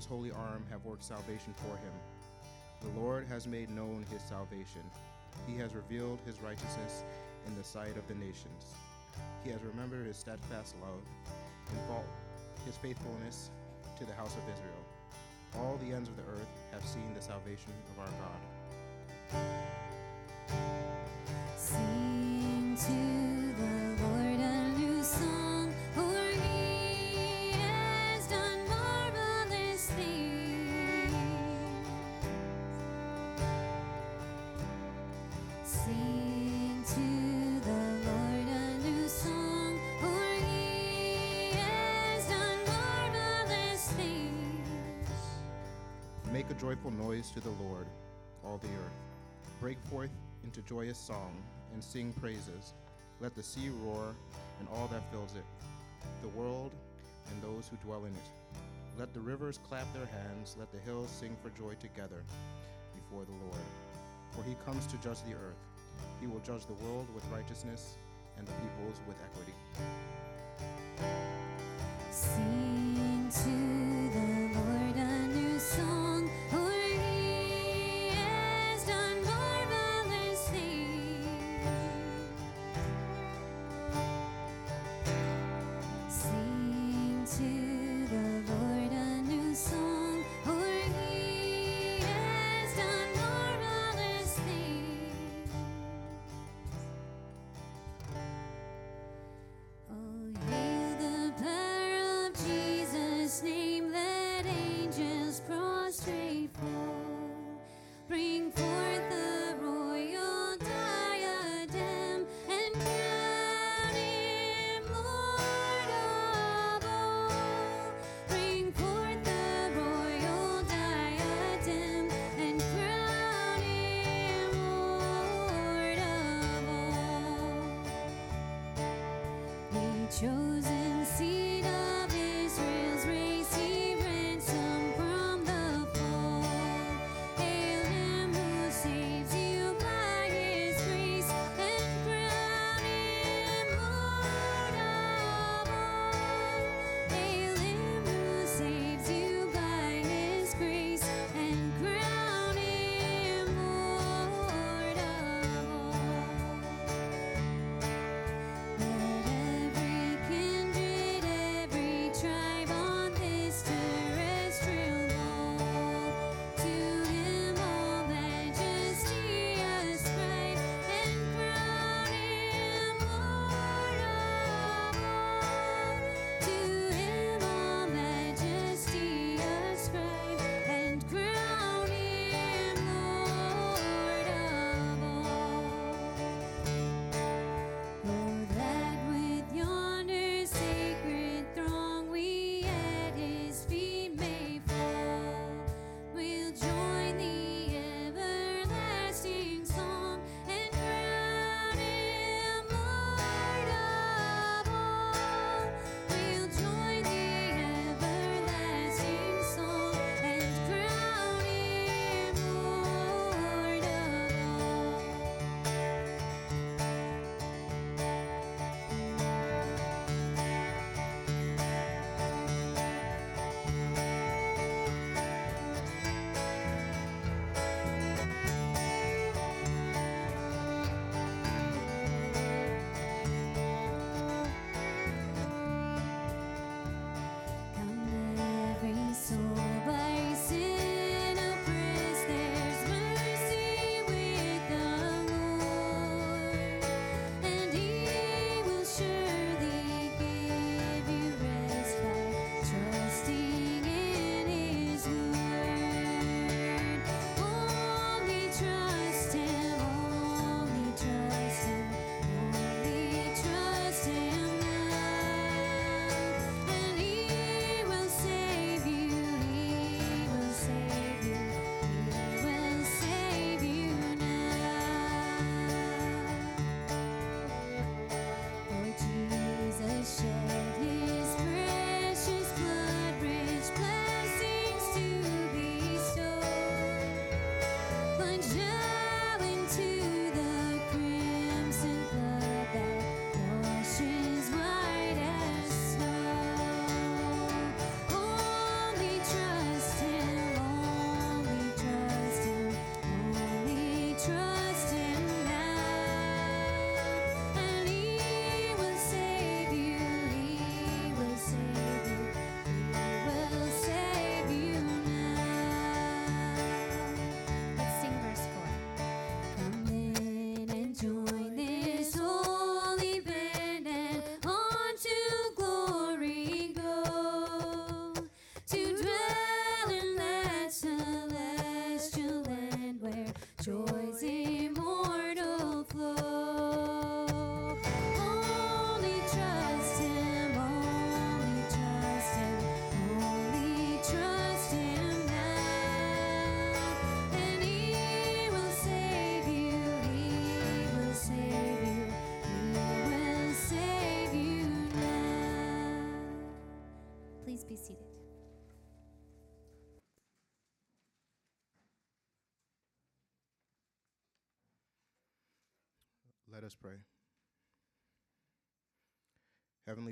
his holy arm have worked salvation for him. The Lord has made known his salvation. He has revealed his righteousness in the sight of the nations. He has remembered his steadfast love and fault his faithfulness to the house of Israel. All the ends of the earth have seen the salvation of our God. Sing to joyful noise to the Lord, all the earth. Break forth into joyous song and sing praises. Let the sea roar and all that fills it, the world and those who dwell in it. Let the rivers clap their hands, let the hills sing for joy together before the Lord. For he comes to judge the earth. He will judge the world with righteousness and the peoples with equity. Sing to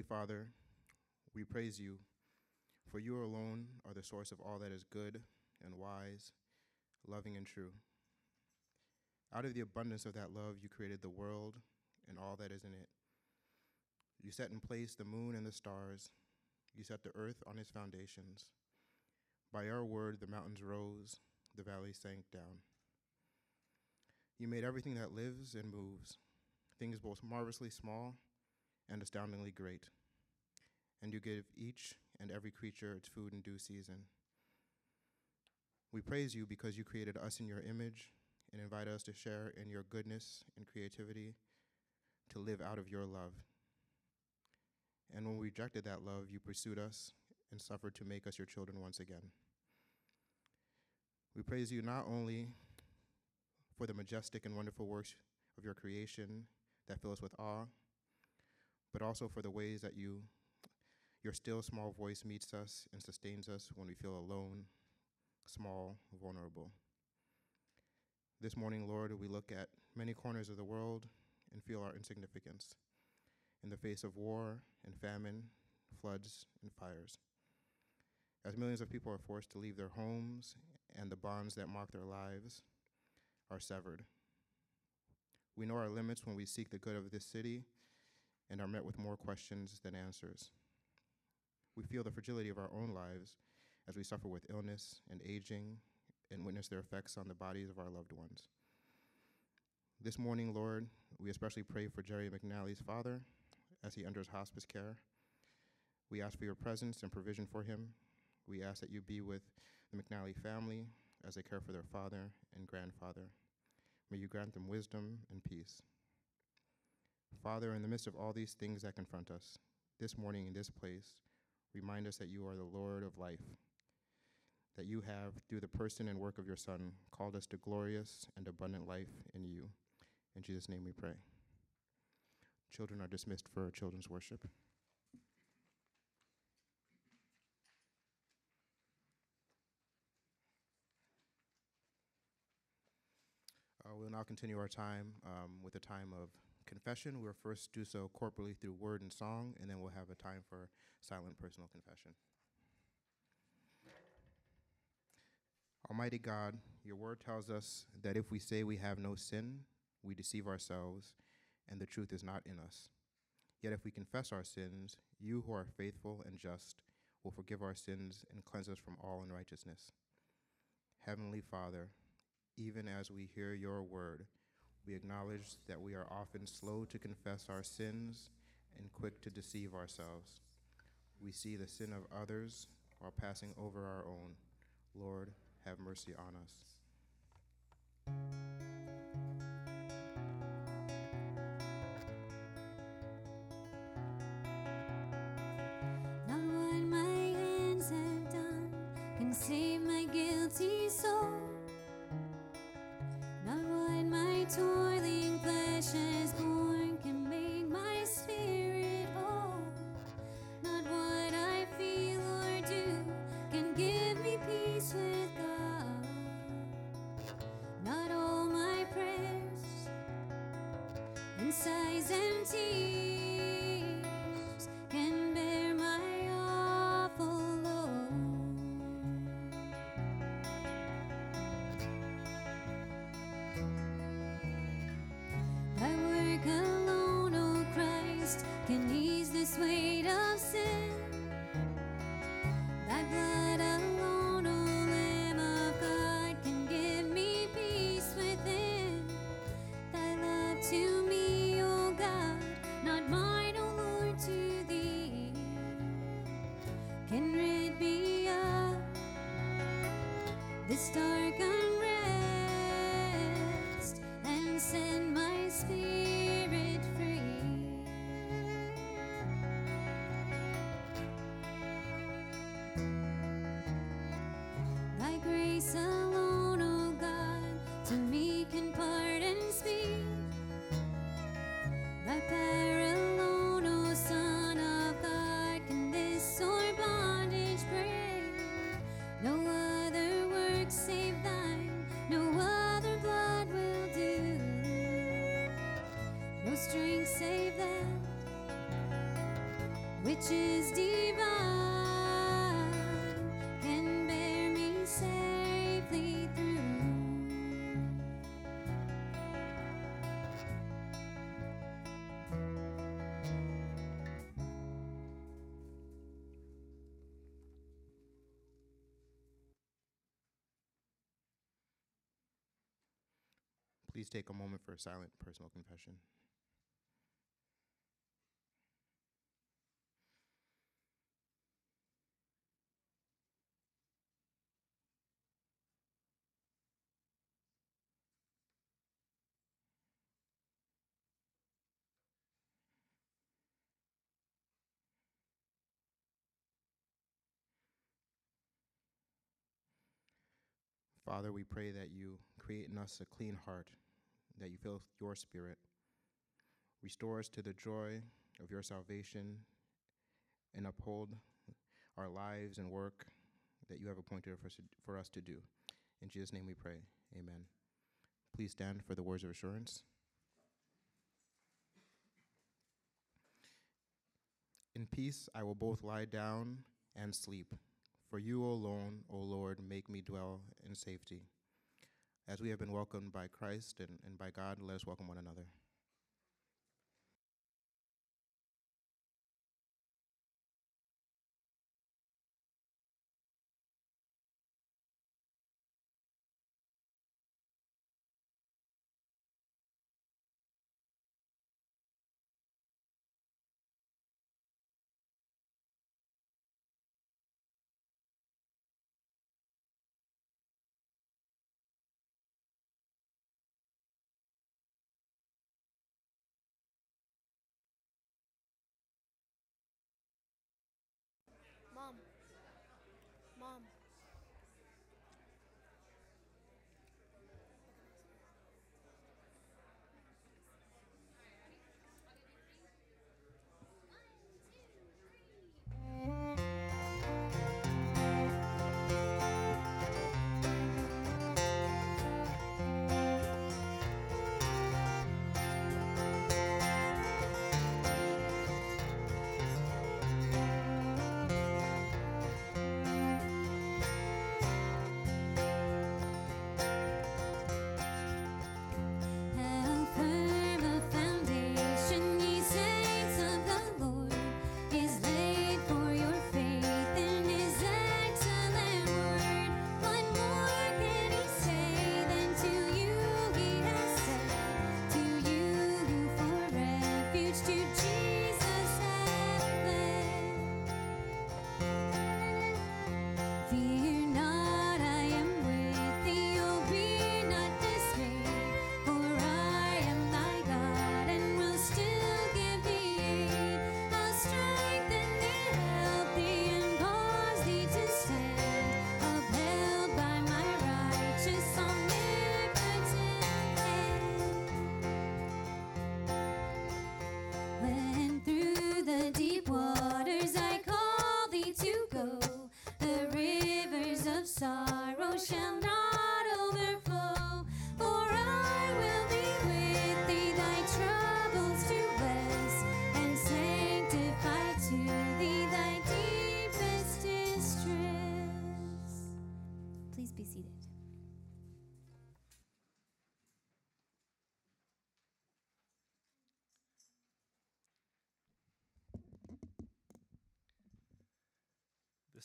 Father, we praise you, for you alone are the source of all that is good and wise, loving and true. Out of the abundance of that love, you created the world and all that is in it. You set in place the moon and the stars. You set the earth on its foundations. By your word, the mountains rose, the valleys sank down. You made everything that lives and moves, things both marvelously small and astoundingly great. And you give each and every creature its food in due season. We praise you because you created us in your image and invite us to share in your goodness and creativity, to live out of your love. And when we rejected that love, you pursued us and suffered to make us your children once again. We praise you not only for the majestic and wonderful works of your creation that fill us with awe, but also for the ways that you, your still small voice meets us and sustains us when we feel alone, small, vulnerable. This morning, Lord, we look at many corners of the world and feel our insignificance in the face of war and famine, floods and fires. As millions of people are forced to leave their homes and the bonds that mark their lives are severed. We know our limits when we seek the good of this city and are met with more questions than answers. We feel the fragility of our own lives as we suffer with illness and aging and witness their effects on the bodies of our loved ones. This morning, Lord, we especially pray for Jerry McNally's father as he enters hospice care. We ask for your presence and provision for him. We ask that you be with the McNally family as they care for their father and grandfather. May you grant them wisdom and peace. Father, in the midst of all these things that confront us, this morning in this place, remind us that you are the Lord of life, that you have, through the person and work of your Son, called us to glorious and abundant life in you. In Jesus' name we pray. Children are dismissed for children's worship. Uh, we'll now continue our time um, with a time of confession. We'll first do so corporally through word and song, and then we'll have a time for silent personal confession. Almighty God, your word tells us that if we say we have no sin, we deceive ourselves, and the truth is not in us. Yet if we confess our sins, you who are faithful and just will forgive our sins and cleanse us from all unrighteousness. Heavenly Father, even as we hear your word, we acknowledge that we are often slow to confess our sins and quick to deceive ourselves. We see the sin of others while passing over our own. Lord, have mercy on us. Please take a moment for a silent personal confession. Father, we pray that you create in us a clean heart, that you fill your spirit. Restore us to the joy of your salvation and uphold our lives and work that you have appointed for for us to do. In Jesus' name we pray. Amen. Please stand for the words of assurance. In peace I will both lie down and sleep. For you alone, O Lord, make me dwell in safety. As we have been welcomed by Christ and, and by God, let us welcome one another.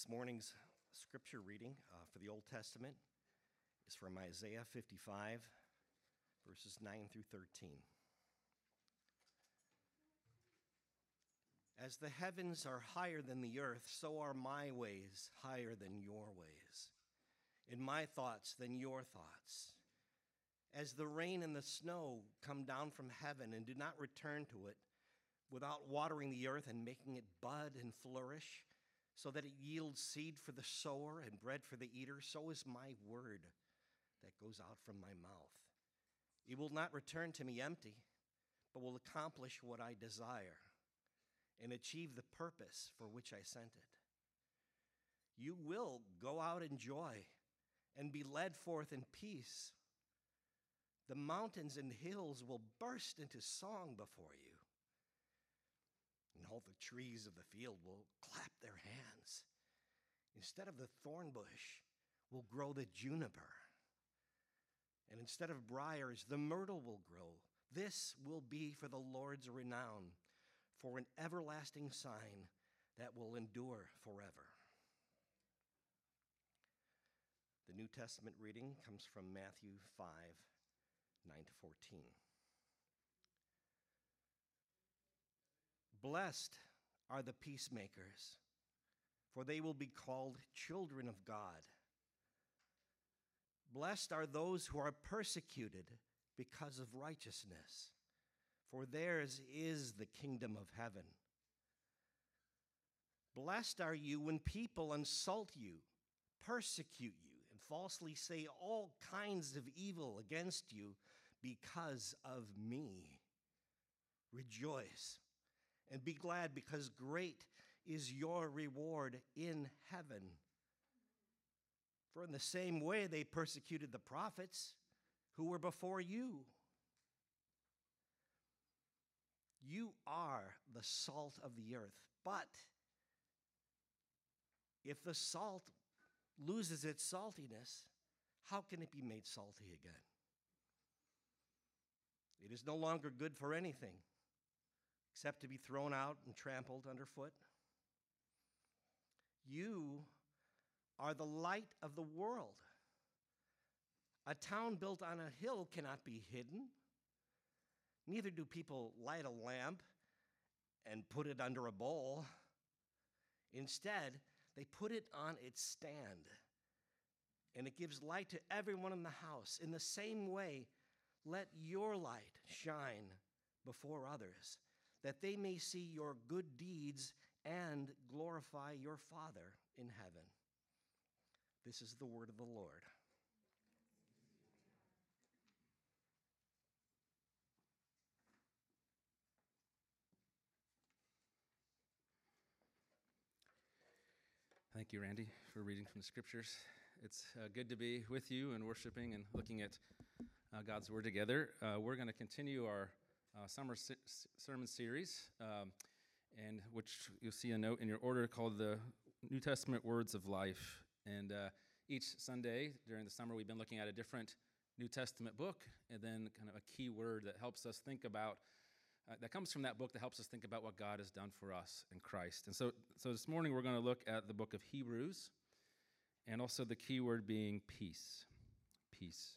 This morning's scripture reading uh, for the Old Testament is from Isaiah 55, verses 9 through 13. As the heavens are higher than the earth, so are my ways higher than your ways, and my thoughts than your thoughts. As the rain and the snow come down from heaven and do not return to it without watering the earth and making it bud and flourish, so that it yields seed for the sower and bread for the eater, so is my word that goes out from my mouth. It will not return to me empty, but will accomplish what I desire and achieve the purpose for which I sent it. You will go out in joy and be led forth in peace. The mountains and hills will burst into song before you and all the trees of the field will clap their hands. Instead of the thorn bush will grow the juniper, and instead of briars, the myrtle will grow. This will be for the Lord's renown, for an everlasting sign that will endure forever. The New Testament reading comes from Matthew 5 9 to 14. Blessed are the peacemakers, for they will be called children of God. Blessed are those who are persecuted because of righteousness, for theirs is the kingdom of heaven. Blessed are you when people insult you, persecute you, and falsely say all kinds of evil against you because of me. Rejoice and be glad because great is your reward in heaven. For in the same way they persecuted the prophets who were before you. You are the salt of the earth, but if the salt loses its saltiness, how can it be made salty again? It is no longer good for anything except to be thrown out and trampled underfoot. You are the light of the world. A town built on a hill cannot be hidden. Neither do people light a lamp and put it under a bowl. Instead, they put it on its stand, and it gives light to everyone in the house. In the same way, let your light shine before others, that they may see your good deeds and glorify your Father in heaven. This is the word of the Lord. Thank you, Randy, for reading from the scriptures. It's uh, good to be with you and worshiping and looking at uh, God's Word together. Uh, we're going to continue our uh, summer se- sermon series, um, and which you'll see a note in your order called the New Testament Words of Life. And uh, each Sunday during the summer, we've been looking at a different New Testament book, and then kind of a key word that helps us think about uh, that comes from that book that helps us think about what God has done for us in Christ. And so, so this morning we're going to look at the book of Hebrews, and also the key word being peace. Peace.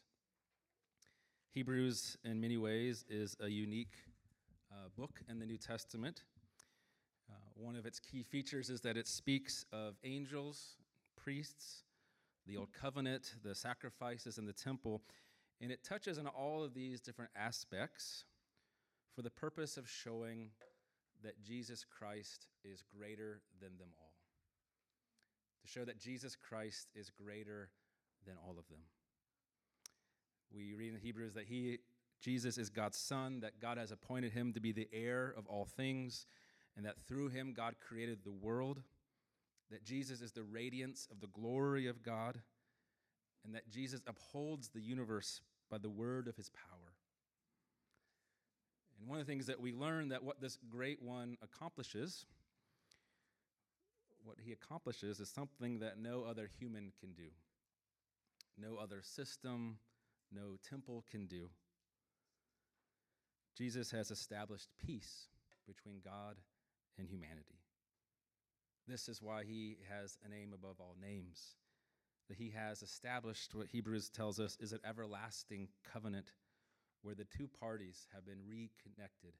Hebrews, in many ways, is a unique uh, book in the New Testament. Uh, one of its key features is that it speaks of angels, priests, the Old Covenant, the sacrifices, and the temple, and it touches on all of these different aspects for the purpose of showing that Jesus Christ is greater than them all. To show that Jesus Christ is greater than all of them. We read in Hebrews that he Jesus is God's son, that God has appointed him to be the heir of all things, and that through him God created the world, that Jesus is the radiance of the glory of God, and that Jesus upholds the universe by the word of his power. And one of the things that we learn that what this great one accomplishes, what he accomplishes is something that no other human can do. No other system, no temple can do. Jesus has established peace between God and humanity. This is why he has a name above all names. That he has established what Hebrews tells us is an everlasting covenant where the two parties have been reconnected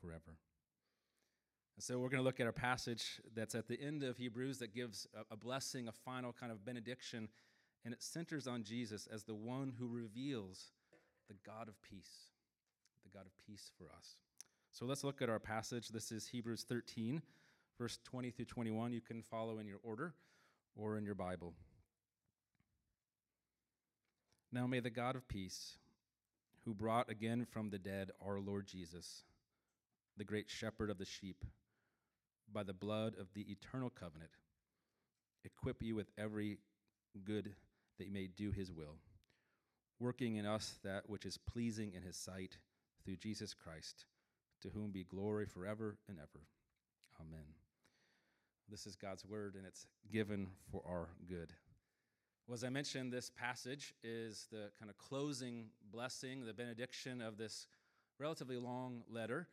forever. And so we're going to look at a passage that's at the end of Hebrews that gives a, a, blessing, a final kind of benediction, and it centers on Jesus as the one who reveals the God of peace, the God of peace for us. So let's look at our passage. This is Hebrews 13, verse 20 through 21. You can follow in your order or in your Bible. Now may the God of peace who brought again from the dead our Lord Jesus, the great shepherd of the sheep, by the blood of the eternal covenant, equip you with every good that you may do his will, working in us that which is pleasing in his sight through Jesus Christ, to whom be glory forever and ever. Amen. This is God's word, and it's given for our good. Well, as I mentioned, this passage is the kind of closing blessing, the benediction of this relatively long letter.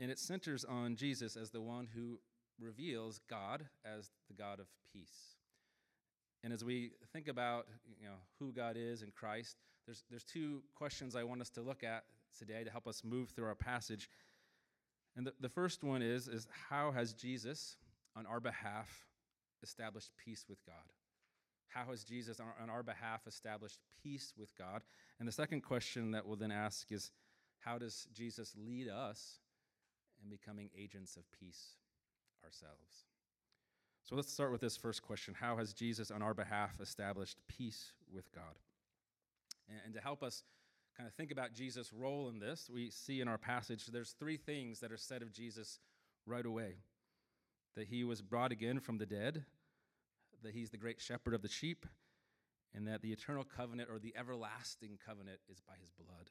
And it centers on Jesus as the one who reveals God as the God of peace. And as we think about you know, who God is in Christ, there's, there's two questions I want us to look at today to help us move through our passage. And the, the first one is, is how has Jesus, on our behalf, established peace with God? How has Jesus, on our, on our behalf, established peace with God? And the second question that we'll then ask is, how does Jesus lead us in becoming agents of peace ourselves? So let's start with this first question How has Jesus, on our behalf, established peace with God? And, to help us kind of think about Jesus' role in this, we see in our passage there's three things that are said of Jesus right away that he was brought again from the dead, that he's the great shepherd of the sheep, and that the eternal covenant or the everlasting covenant is by his blood.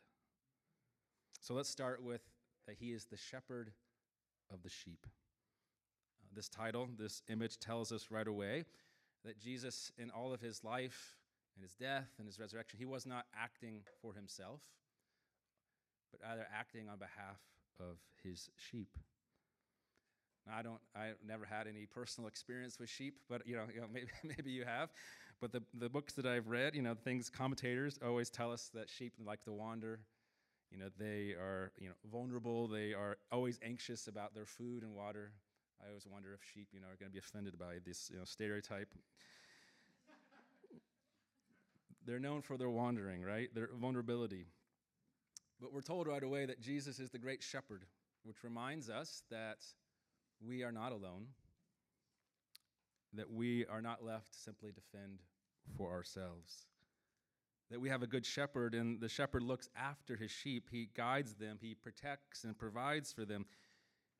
So let's start with that he is the shepherd of the sheep this title, this image tells us right away that Jesus, in all of his life and his death and his resurrection, he was not acting for himself, but rather acting on behalf of his sheep. Now, I don't, I never had any personal experience with sheep, but you know, you know maybe, maybe you have. But the, the books that I've read, you know, things commentators always tell us that sheep like to wander. You know, they are, you know, vulnerable. They are always anxious about their food and water. I always wonder if sheep, you know, are going to be offended by this, you know, stereotype. They're known for their wandering, right? Their vulnerability. But we're told right away that Jesus is the great shepherd, which reminds us that we are not alone, that we are not left simply to fend for ourselves. That we have a good shepherd, and the shepherd looks after his sheep. He guides them, he protects and provides for them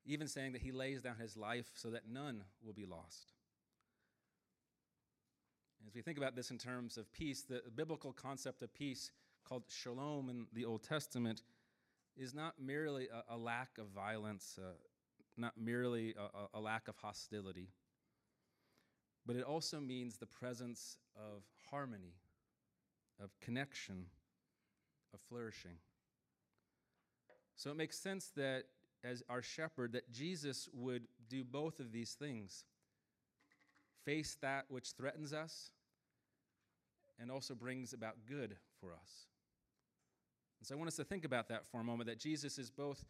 even saying that he lays down his life so that none will be lost. As we think about this in terms of peace, the biblical concept of peace, called shalom in the Old Testament, is not merely a, a lack of violence, uh, not merely a, a lack of hostility, but it also means the presence of harmony, of connection, of flourishing. So it makes sense that as our shepherd that Jesus would do both of these things face that which threatens us and also brings about good for us. And so I want us to think about that for a moment that Jesus is both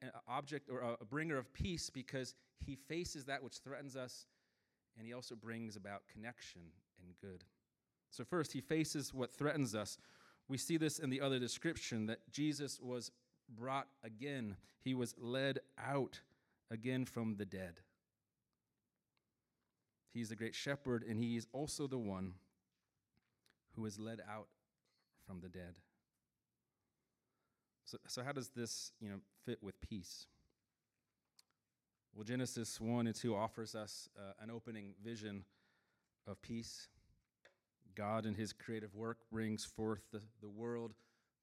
an object or a bringer of peace because he faces that which threatens us and he also brings about connection and good. So, first, he faces what threatens us. We see this in the other description that Jesus was brought again. He was led out again from the dead. He's the great shepherd, and he is also the one who is led out from the dead. So, so how does this you know, fit with peace? Well, Genesis 1 and 2 offers us uh, an opening vision of peace. God, in his creative work, brings forth the, the world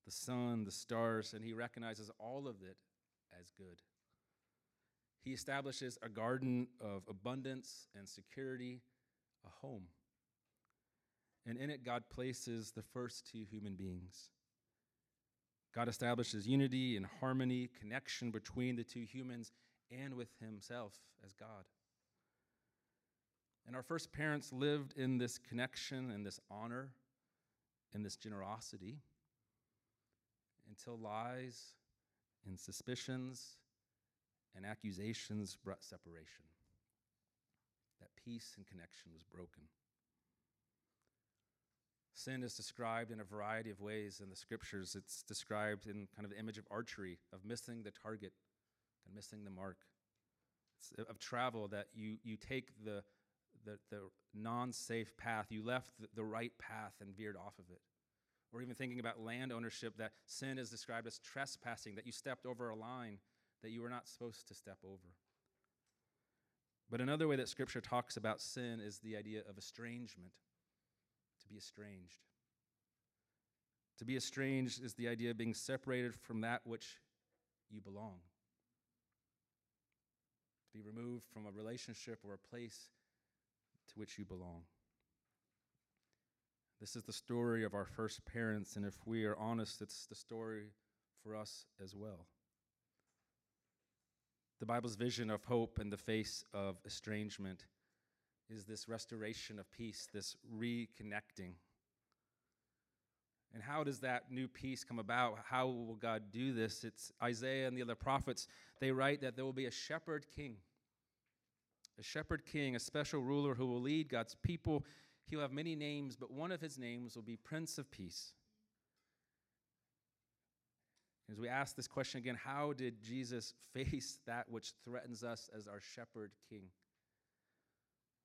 the sun, the stars, and he recognizes all of it as good. He establishes a garden of abundance and security, a home. And in it, God places the first two human beings. God establishes unity and harmony, connection between the two humans and with Himself as God. And our first parents lived in this connection and this honor and this generosity until lies and suspicions and accusations brought separation. That peace and connection was broken. Sin is described in a variety of ways in the scriptures. It's described in kind of the image of archery, of missing the target and missing the mark. It's of travel that you, you take the, the, the non safe path, you left the, the right path and veered off of it or even thinking about land ownership, that sin is described as trespassing, that you stepped over a line that you were not supposed to step over. But another way that Scripture talks about sin is the idea of estrangement, to be estranged. To be estranged is the idea of being separated from that which you belong, to be removed from a relationship or a place to which you belong. This is the story of our first parents, and if we are honest, it's the story for us as well. The Bible's vision of hope in the face of estrangement is this restoration of peace, this reconnecting. And how does that new peace come about? How will God do this? It's Isaiah and the other prophets. They write that there will be a shepherd king. A shepherd king, a special ruler who will lead God's people. He'll have many names, but one of his names will be Prince of Peace. As we ask this question again, how did Jesus face that which threatens us as our shepherd king?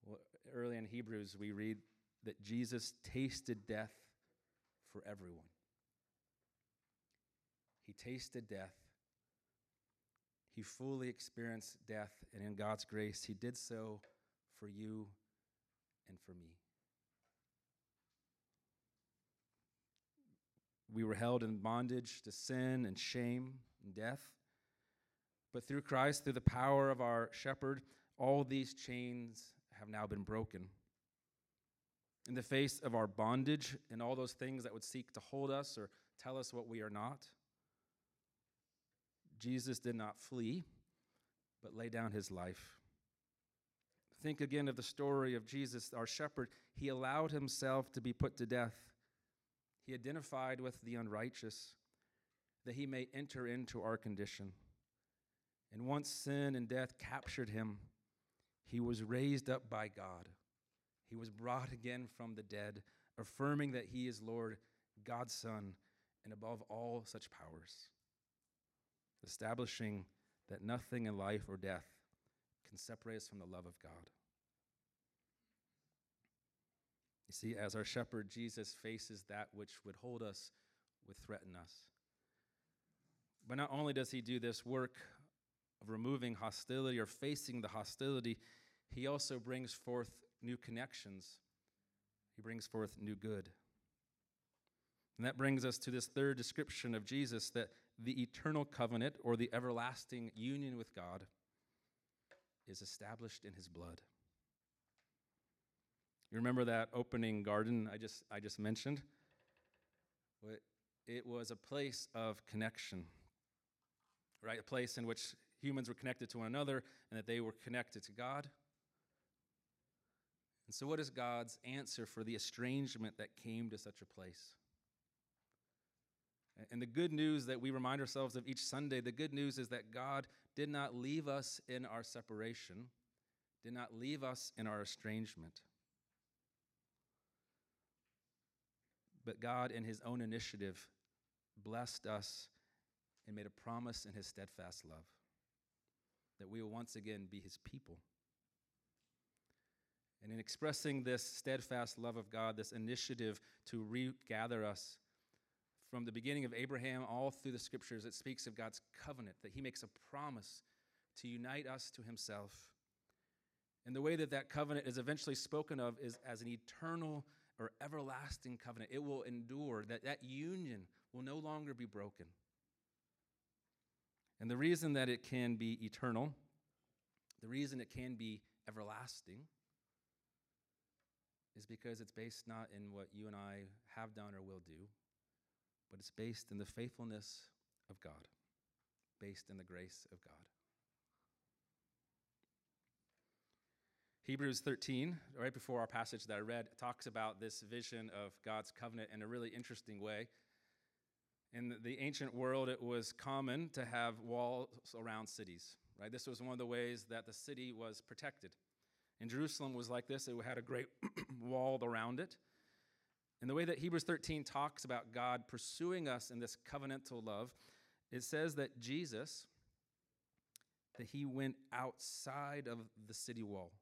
Well, early in Hebrews, we read that Jesus tasted death for everyone. He tasted death. He fully experienced death, and in God's grace, He did so for you and for me. We were held in bondage to sin and shame and death. But through Christ, through the power of our shepherd, all these chains have now been broken. In the face of our bondage and all those things that would seek to hold us or tell us what we are not, Jesus did not flee, but lay down his life. Think again of the story of Jesus, our shepherd. He allowed himself to be put to death. He identified with the unrighteous that he may enter into our condition. And once sin and death captured him, he was raised up by God. He was brought again from the dead, affirming that he is Lord, God's Son, and above all such powers, establishing that nothing in life or death can separate us from the love of God. You see, as our shepherd, Jesus faces that which would hold us, would threaten us. But not only does he do this work of removing hostility or facing the hostility, he also brings forth new connections. He brings forth new good. And that brings us to this third description of Jesus that the eternal covenant or the everlasting union with God is established in his blood. You remember that opening garden I just, I just mentioned? It was a place of connection, right? A place in which humans were connected to one another and that they were connected to God. And so, what is God's answer for the estrangement that came to such a place? And the good news that we remind ourselves of each Sunday, the good news is that God did not leave us in our separation, did not leave us in our estrangement. But God, in His own initiative, blessed us and made a promise in His steadfast love that we will once again be His people. And in expressing this steadfast love of God, this initiative to regather us from the beginning of Abraham all through the scriptures, it speaks of God's covenant, that He makes a promise to unite us to Himself. And the way that that covenant is eventually spoken of is as an eternal or everlasting covenant. It will endure, that that union will no longer be broken. And the reason that it can be eternal, the reason it can be everlasting, is because it's based not in what you and I have done or will do, but it's based in the faithfulness of God, based in the grace of God. Hebrews 13, right before our passage that I read, talks about this vision of God's covenant in a really interesting way. In the ancient world, it was common to have walls around cities, right? This was one of the ways that the city was protected. And Jerusalem was like this, it had a great wall around it. And the way that Hebrews 13 talks about God pursuing us in this covenantal love, it says that Jesus, that he went outside of the city wall.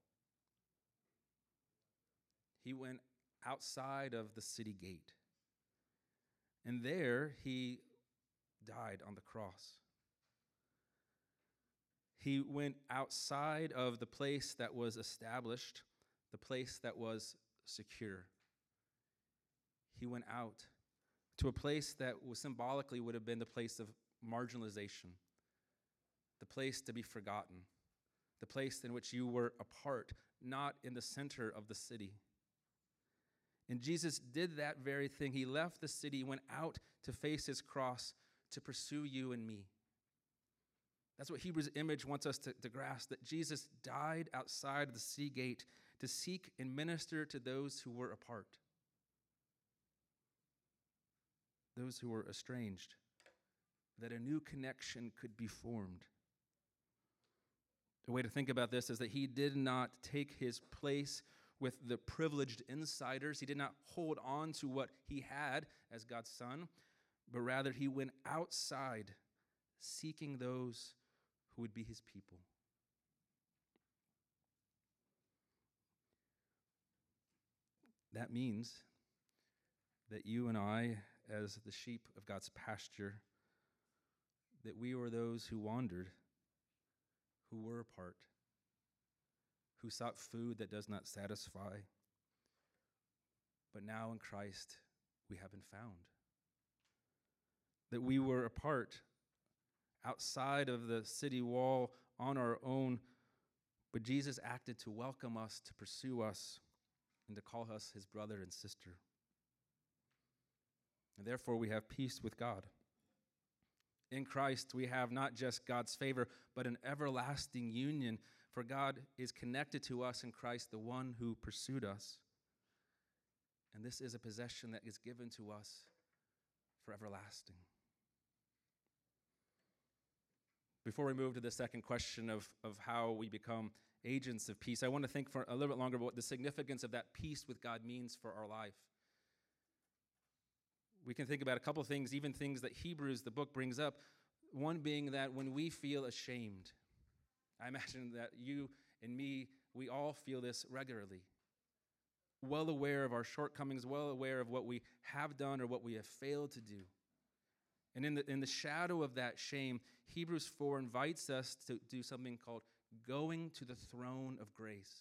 He went outside of the city gate. And there he died on the cross. He went outside of the place that was established, the place that was secure. He went out to a place that was symbolically would have been the place of marginalization, the place to be forgotten, the place in which you were apart, not in the center of the city. And Jesus did that very thing. He left the city, went out to face his cross to pursue you and me. That's what Hebrews image wants us to, to grasp that Jesus died outside the sea gate to seek and minister to those who were apart, those who were estranged, that a new connection could be formed. The way to think about this is that he did not take his place with the privileged insiders. He did not hold on to what he had as God's son, but rather he went outside seeking those who would be his people. That means that you and I, as the sheep of God's pasture, that we were those who wandered, who were apart, who sought food that does not satisfy. But now in Christ, we have been found. That we were apart, outside of the city wall, on our own, but Jesus acted to welcome us, to pursue us, and to call us his brother and sister. And therefore, we have peace with God. In Christ, we have not just God's favor, but an everlasting union, for God is connected to us in Christ, the one who pursued us. And this is a possession that is given to us for everlasting. Before we move to the second question of, of how we become agents of peace, I want to think for a little bit longer about what the significance of that peace with God means for our life. We can think about a couple things, even things that Hebrews, the book, brings up. One being that when we feel ashamed, I imagine that you and me, we all feel this regularly. Well aware of our shortcomings, well aware of what we have done or what we have failed to do. And in the, in the shadow of that shame, Hebrews 4 invites us to do something called going to the throne of grace.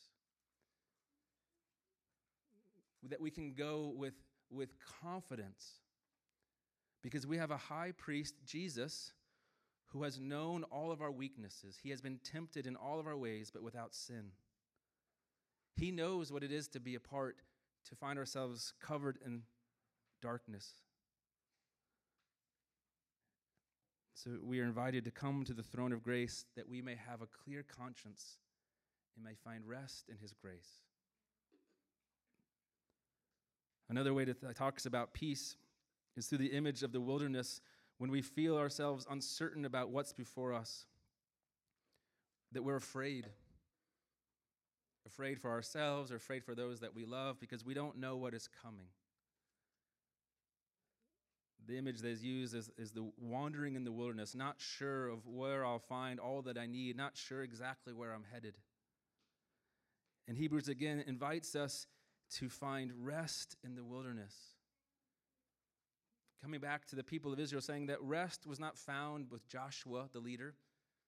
That we can go with, with confidence because we have a high priest, Jesus, who has known all of our weaknesses. He has been tempted in all of our ways, but without sin. He knows what it is to be apart, to find ourselves covered in darkness. So we are invited to come to the throne of grace that we may have a clear conscience and may find rest in his grace. Another way that talks about peace is through the image of the wilderness when we feel ourselves uncertain about what's before us, that we're afraid. Afraid for ourselves or afraid for those that we love because we don't know what is coming the image that is used is, is the wandering in the wilderness, not sure of where I'll find all that I need, not sure exactly where I'm headed. And Hebrews again invites us to find rest in the wilderness. Coming back to the people of Israel, saying that rest was not found with Joshua, the leader.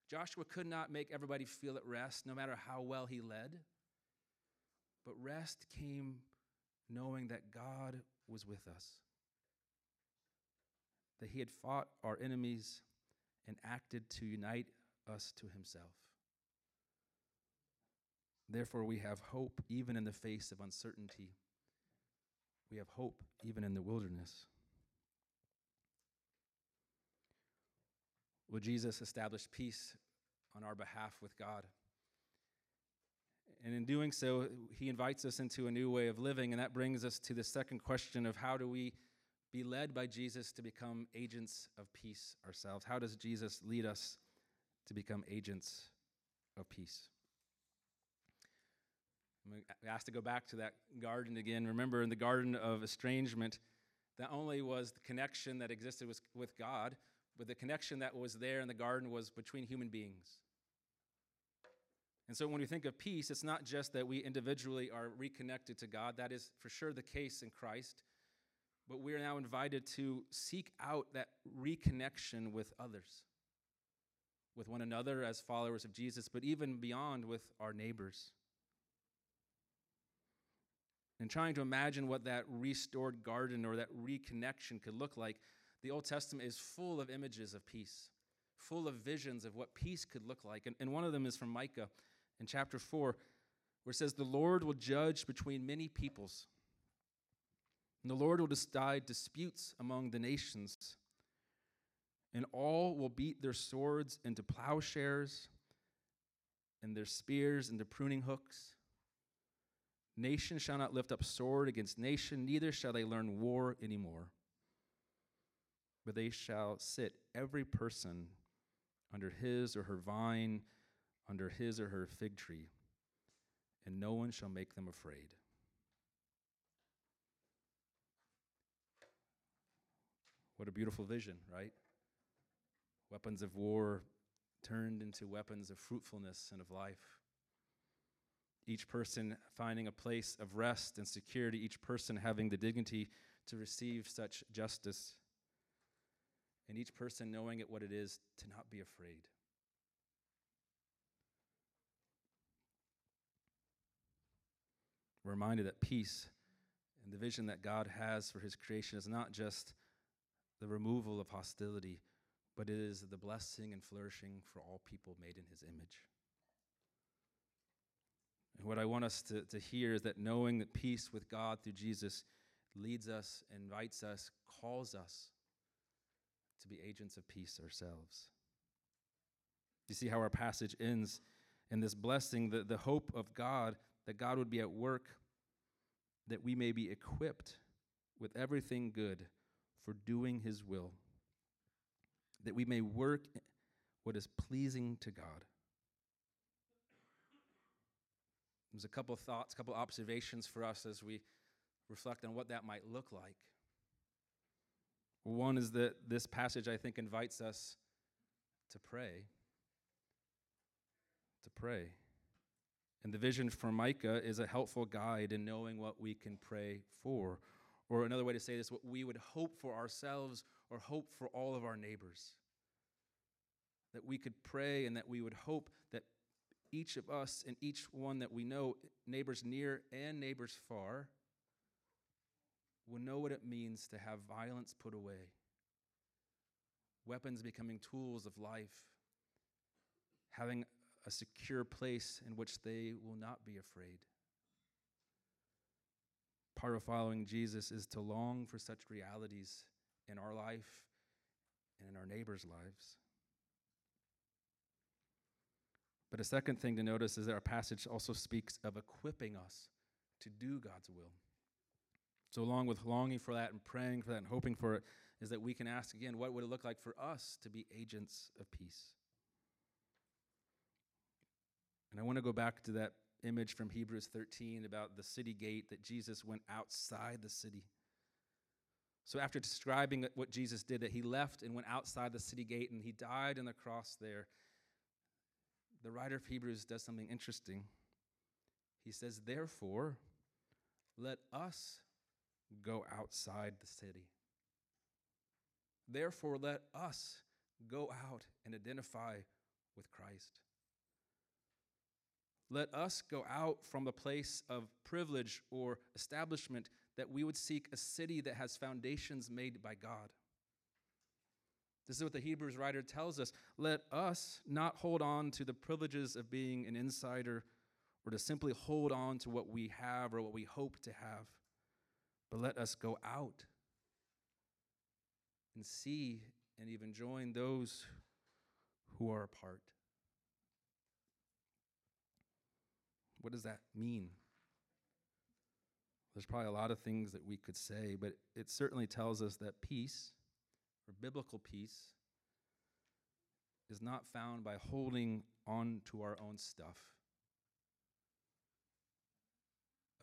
Joshua could not make everybody feel at rest, no matter how well he led. But rest came knowing that God was with us that he had fought our enemies and acted to unite us to himself. Therefore, we have hope even in the face of uncertainty. We have hope even in the wilderness. Will Jesus establish peace on our behalf with God? And in doing so, he invites us into a new way of living, and that brings us to the second question of how do we be led by Jesus to become agents of peace ourselves? How does Jesus lead us to become agents of peace? I'm asked to go back to that garden again. Remember, in the garden of estrangement, not only was the connection that existed was with God, but the connection that was there in the garden was between human beings. And so when we think of peace, it's not just that we individually are reconnected to God. That is for sure the case in Christ. But we are now invited to seek out that reconnection with others, with one another as followers of Jesus, but even beyond with our neighbors. And trying to imagine what that restored garden or that reconnection could look like, the Old Testament is full of images of peace, full of visions of what peace could look like. And, and one of them is from Micah in chapter 4, where it says, The Lord will judge between many peoples and the Lord will decide disputes among the nations, and all will beat their swords into plowshares and their spears into pruning hooks. Nation shall not lift up sword against nation, neither shall they learn war anymore. But they shall sit every person under his or her vine, under his or her fig tree, and no one shall make them afraid. What a beautiful vision, right? Weapons of war turned into weapons of fruitfulness and of life. Each person finding a place of rest and security, each person having the dignity to receive such justice, and each person knowing it what it is to not be afraid. We're reminded that peace and the vision that God has for his creation is not just the removal of hostility, but it is the blessing and flourishing for all people made in his image. And what I want us to, to hear is that knowing that peace with God through Jesus leads us, invites us, calls us to be agents of peace ourselves. You see how our passage ends in this blessing, the, the hope of God, that God would be at work, that we may be equipped with everything good for doing his will, that we may work what is pleasing to God. There's a couple of thoughts, a couple of observations for us as we reflect on what that might look like. One is that this passage, I think, invites us to pray. To pray. And the vision for Micah is a helpful guide in knowing what we can pray for or another way to say this, what we would hope for ourselves or hope for all of our neighbors. That we could pray and that we would hope that each of us and each one that we know, neighbors near and neighbors far, will know what it means to have violence put away, weapons becoming tools of life, having a secure place in which they will not be afraid. Part of following Jesus is to long for such realities in our life and in our neighbors' lives. But a second thing to notice is that our passage also speaks of equipping us to do God's will. So, along with longing for that and praying for that and hoping for it, is that we can ask again, what would it look like for us to be agents of peace? And I want to go back to that image from Hebrews 13 about the city gate that Jesus went outside the city. So, after describing what Jesus did, that he left and went outside the city gate and he died on the cross there, the writer of Hebrews does something interesting. He says, Therefore, let us go outside the city. Therefore, let us go out and identify with Christ. Let us go out from the place of privilege or establishment that we would seek a city that has foundations made by God. This is what the Hebrews writer tells us. Let us not hold on to the privileges of being an insider or to simply hold on to what we have or what we hope to have, but let us go out and see and even join those who are apart. What does that mean? There's probably a lot of things that we could say, but it certainly tells us that peace, or biblical peace, is not found by holding on to our own stuff,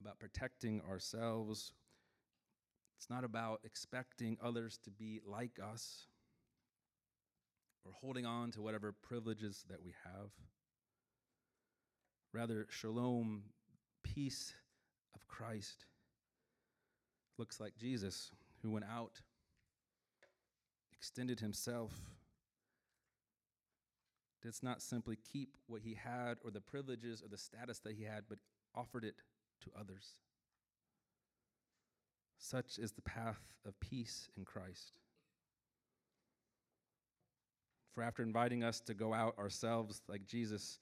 about protecting ourselves. It's not about expecting others to be like us or holding on to whatever privileges that we have. Rather, shalom, peace of Christ, looks like Jesus, who went out, extended himself, did not simply keep what he had or the privileges or the status that he had, but offered it to others. Such is the path of peace in Christ. For after inviting us to go out ourselves like Jesus,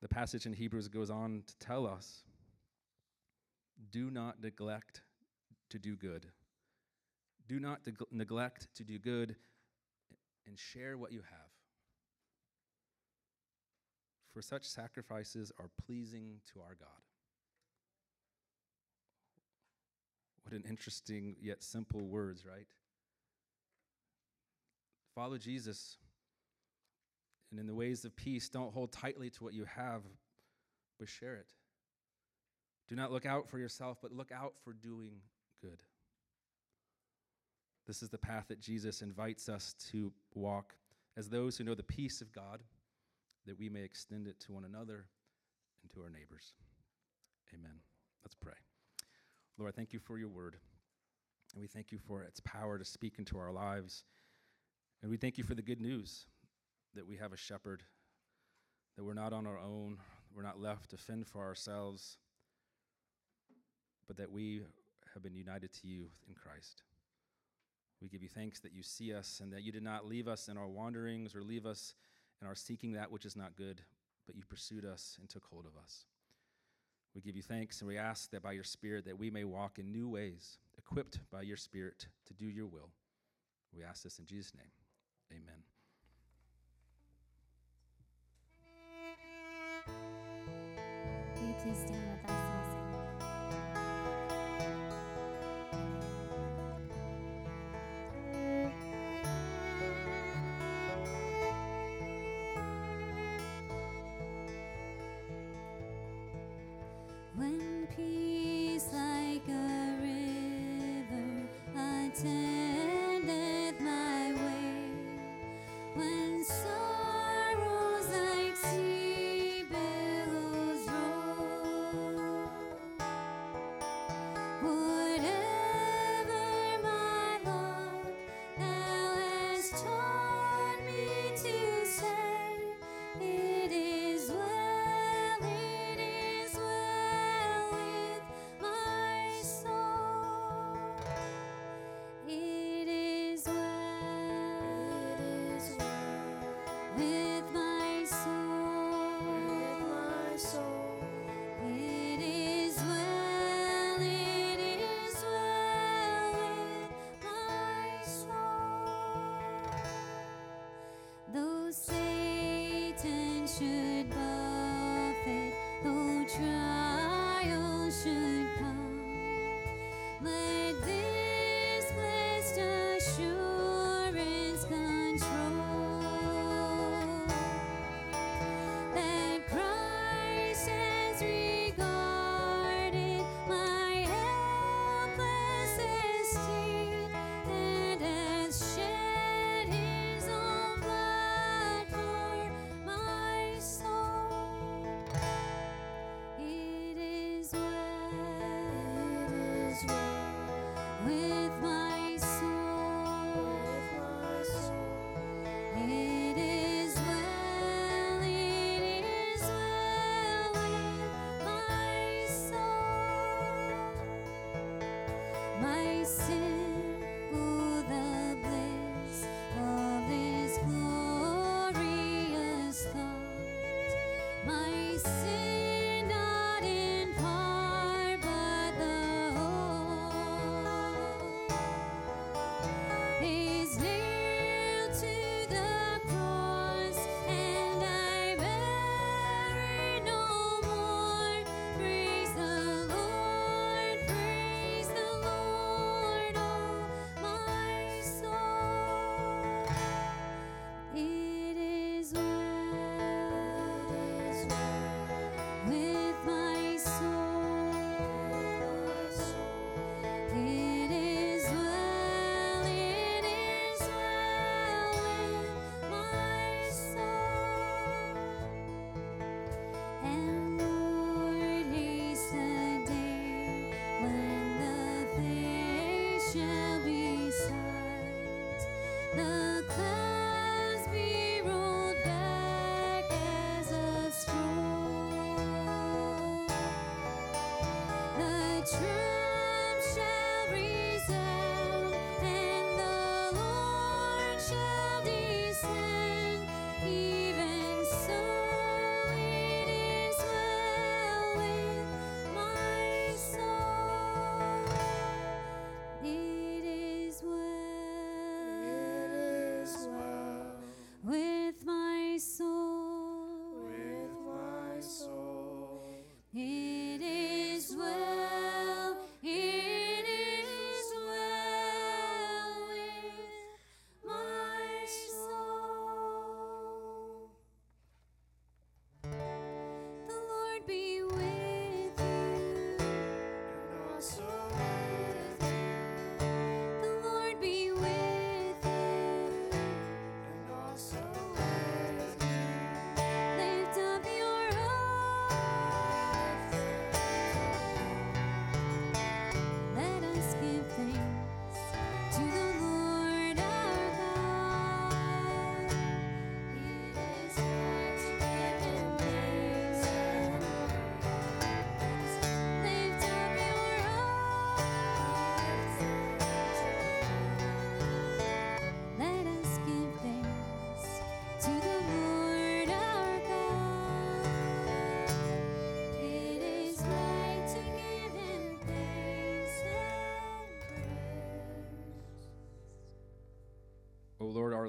the passage in Hebrews goes on to tell us do not neglect to do good. Do not de- neglect to do good and share what you have. For such sacrifices are pleasing to our God. What an interesting yet simple words, right? Follow Jesus. And in the ways of peace, don't hold tightly to what you have, but share it. Do not look out for yourself, but look out for doing good. This is the path that Jesus invites us to walk as those who know the peace of God, that we may extend it to one another and to our neighbors. Amen. Let's pray. Lord, I thank you for your word. And we thank you for its power to speak into our lives. And we thank you for the good news that we have a shepherd, that we're not on our own, we're not left to fend for ourselves, but that we have been united to you in Christ. We give you thanks that you see us and that you did not leave us in our wanderings or leave us in our seeking that which is not good, but you pursued us and took hold of us. We give you thanks and we ask that by your Spirit that we may walk in new ways, equipped by your Spirit to do your will. We ask this in Jesus' name. Amen. Will you please stand with us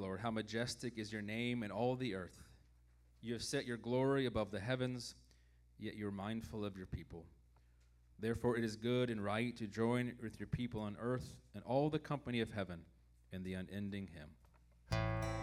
Lord, how majestic is your name in all the earth. You have set your glory above the heavens, yet you are mindful of your people. Therefore, it is good and right to join with your people on earth and all the company of heaven in the unending hymn.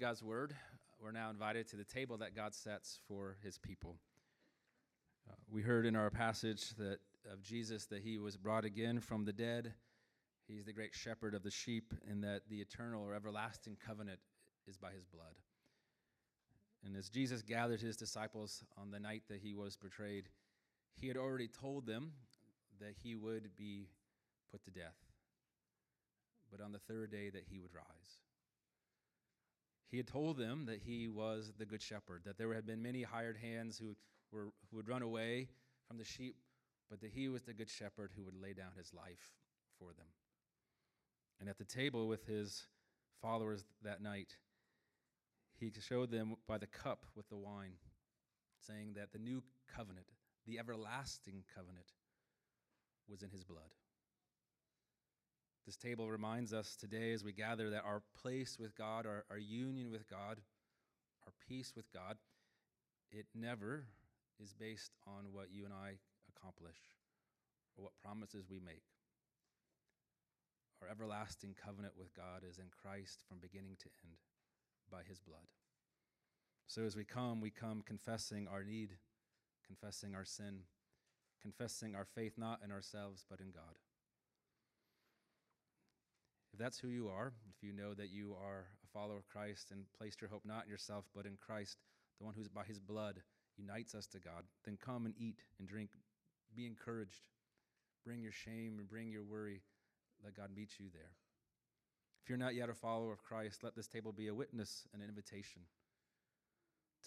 God's word, we're now invited to the table that God sets for his people. Uh, we heard in our passage that of Jesus that he was brought again from the dead. He's the great shepherd of the sheep, and that the eternal or everlasting covenant is by his blood. And as Jesus gathered his disciples on the night that he was betrayed, he had already told them that he would be put to death but on the third day that he would rise. He had told them that he was the good shepherd, that there had been many hired hands who, were, who would run away from the sheep, but that he was the good shepherd who would lay down his life for them. And at the table with his followers that night, he showed them by the cup with the wine, saying that the new covenant, the everlasting covenant, was in his blood. This table reminds us today as we gather that our place with God, our, our union with God, our peace with God, it never is based on what you and I accomplish or what promises we make. Our everlasting covenant with God is in Christ from beginning to end by his blood. So as we come, we come confessing our need, confessing our sin, confessing our faith not in ourselves but in God. If that's who you are, if you know that you are a follower of Christ and placed your hope not in yourself but in Christ, the one who's by his blood unites us to God, then come and eat and drink. Be encouraged. Bring your shame and bring your worry. Let God meet you there. If you're not yet a follower of Christ, let this table be a witness and an invitation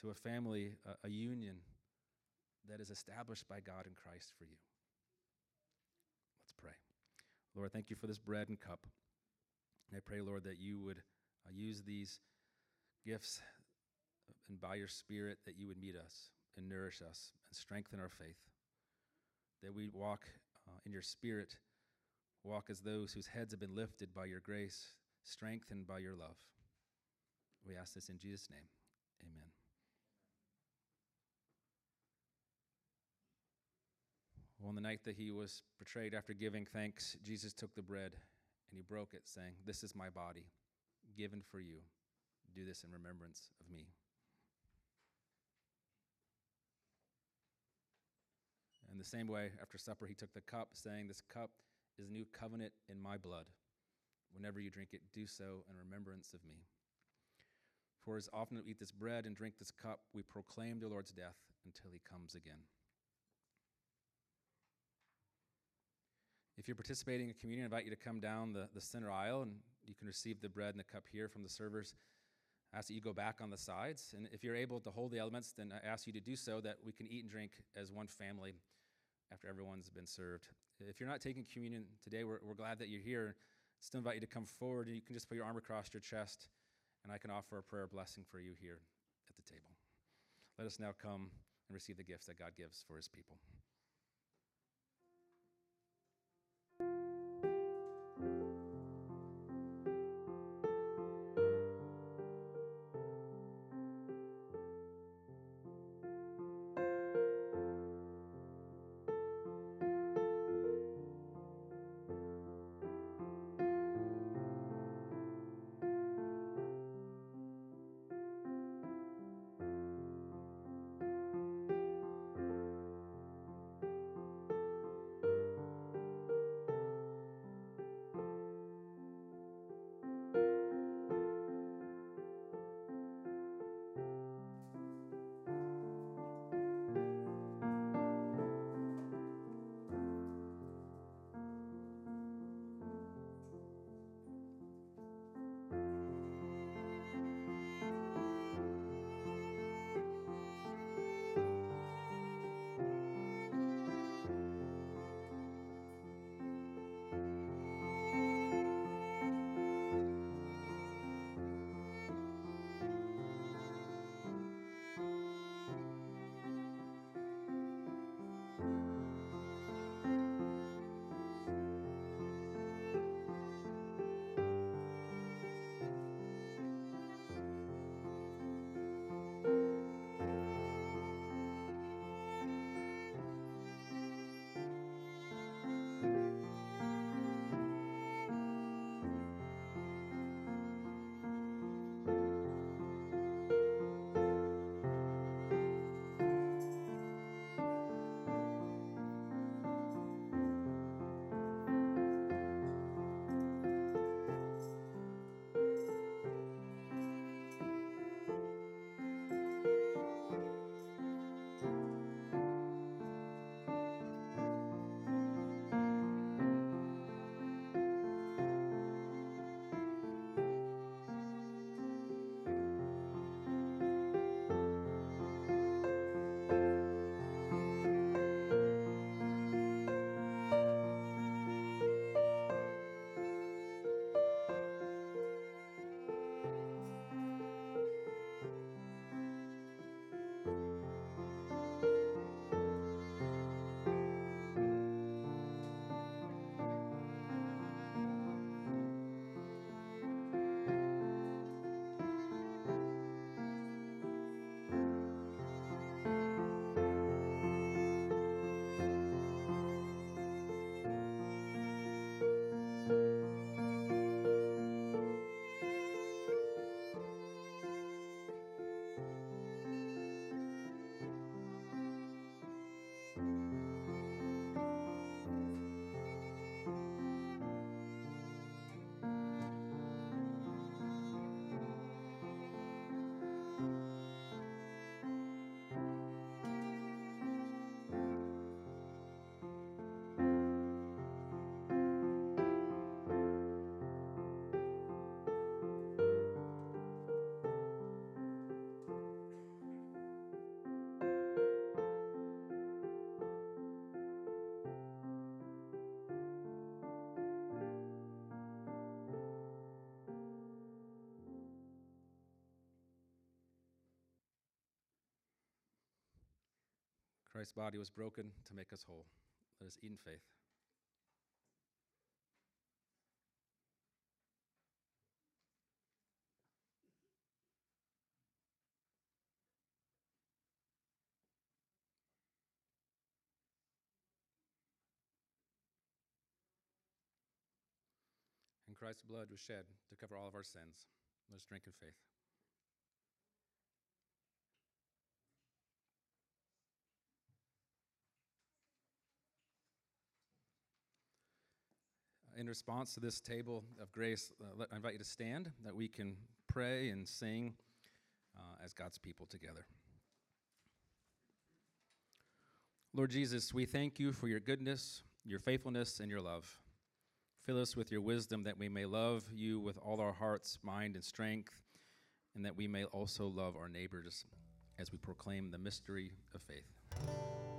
to a family, a, a union that is established by God in Christ for you. Let's pray. Lord, thank you for this bread and cup. And I pray, Lord, that you would uh, use these gifts and by your Spirit that you would meet us and nourish us and strengthen our faith. That we walk uh, in your Spirit, walk as those whose heads have been lifted by your grace, strengthened by your love. We ask this in Jesus' name. Amen. Well, on the night that he was betrayed, after giving thanks, Jesus took the bread and he broke it, saying, This is my body, given for you. Do this in remembrance of me. In the same way, after supper, he took the cup, saying, This cup is the new covenant in my blood. Whenever you drink it, do so in remembrance of me. For as often as we eat this bread and drink this cup, we proclaim the Lord's death until he comes again. If you're participating in communion, I invite you to come down the, the center aisle and you can receive the bread and the cup here from the servers. I ask that you go back on the sides. And if you're able to hold the elements, then I ask you to do so that we can eat and drink as one family after everyone's been served. If you're not taking communion today, we're, we're glad that you're here. Still invite you to come forward and you can just put your arm across your chest and I can offer a prayer blessing for you here at the table. Let us now come and receive the gifts that God gives for his people. Christ's body was broken to make us whole. Let us eat in faith. And Christ's blood was shed to cover all of our sins. Let us drink in faith. Response to this table of grace, uh, let, I invite you to stand that we can pray and sing uh, as God's people together. Lord Jesus, we thank you for your goodness, your faithfulness, and your love. Fill us with your wisdom that we may love you with all our hearts, mind, and strength, and that we may also love our neighbors as we proclaim the mystery of faith.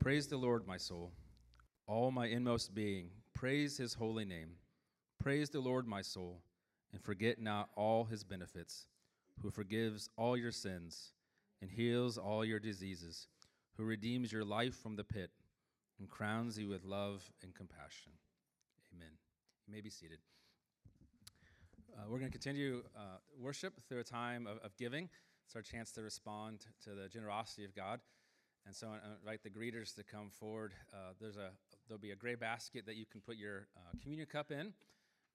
Praise the Lord, my soul. All my inmost being, praise his holy name. Praise the Lord, my soul, and forget not all his benefits, who forgives all your sins and heals all your diseases, who redeems your life from the pit and crowns you with love and compassion. Amen. You may be seated. Uh, we're going to continue uh, worship through a time of, of giving. It's our chance to respond to the generosity of God. And so I invite the greeters to come forward. Uh, there's a there'll be a gray basket that you can put your uh, communion cup in,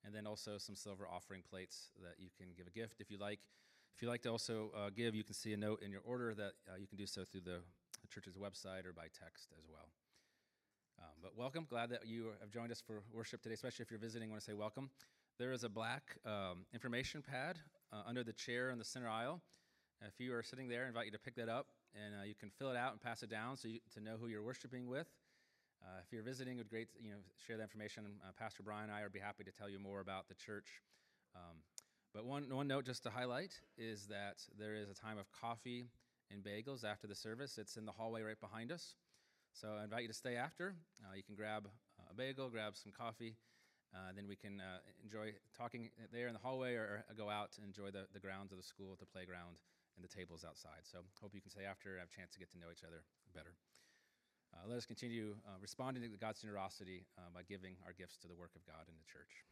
and then also some silver offering plates that you can give a gift if you like. If you like to also uh, give, you can see a note in your order that uh, you can do so through the church's website or by text as well. Um, but welcome, glad that you have joined us for worship today, especially if you're visiting. I want to say welcome. There is a black um, information pad uh, under the chair in the center aisle. If you are sitting there, I invite you to pick that up, and uh, you can fill it out and pass it down so you, to know who you're worshiping with. Uh, if you're visiting, would great you know share that information. Uh, Pastor Brian and I would be happy to tell you more about the church. Um, but one one note just to highlight is that there is a time of coffee and bagels after the service. It's in the hallway right behind us. So I invite you to stay after. Uh, you can grab uh, a bagel, grab some coffee. Uh, then we can uh, enjoy talking there in the hallway or, go out and enjoy the, the grounds of the school, the playground, and the tables outside. So hope you can stay after have a chance to get to know each other better. Uh, let us continue uh, responding to God's generosity uh, by giving our gifts to the work of God in the church.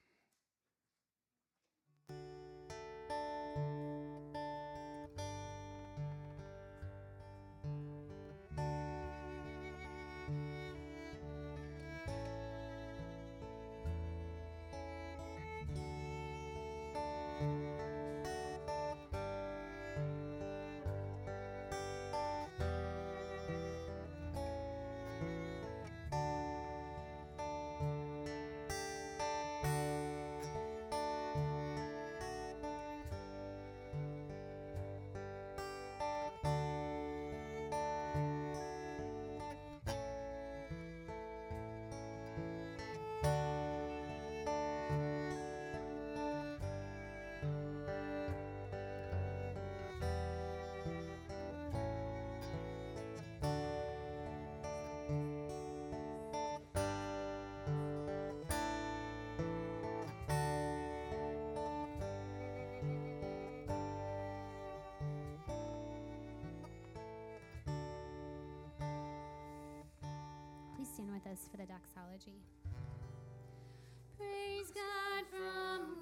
Stand with us for the doxology. Praise God from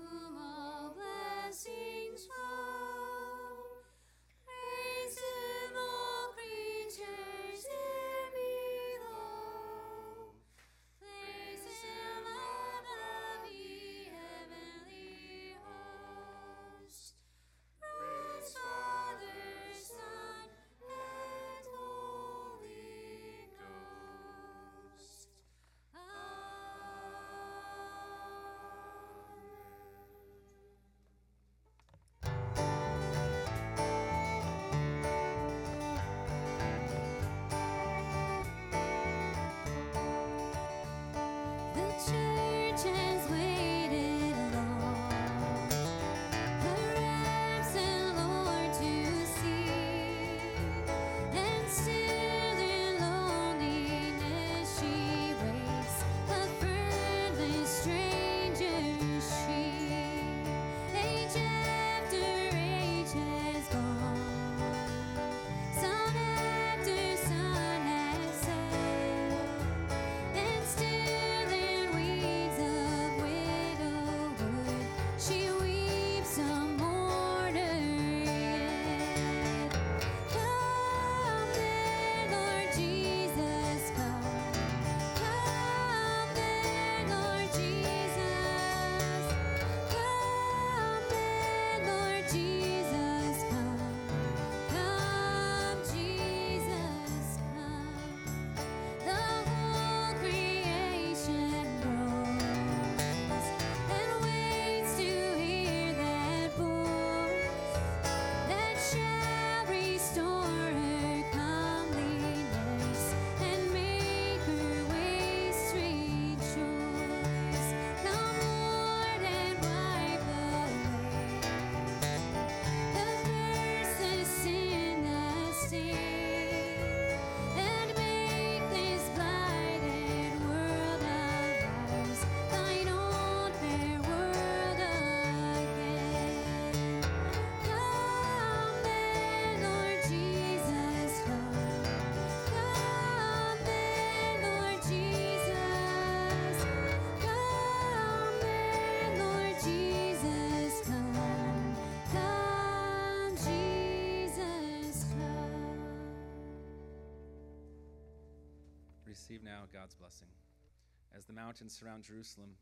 mountains surround Jerusalem,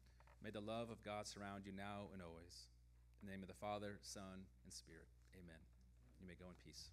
may the love of God surround you now and always. In the name of the Father, Son, and Spirit. Amen. You may go in peace.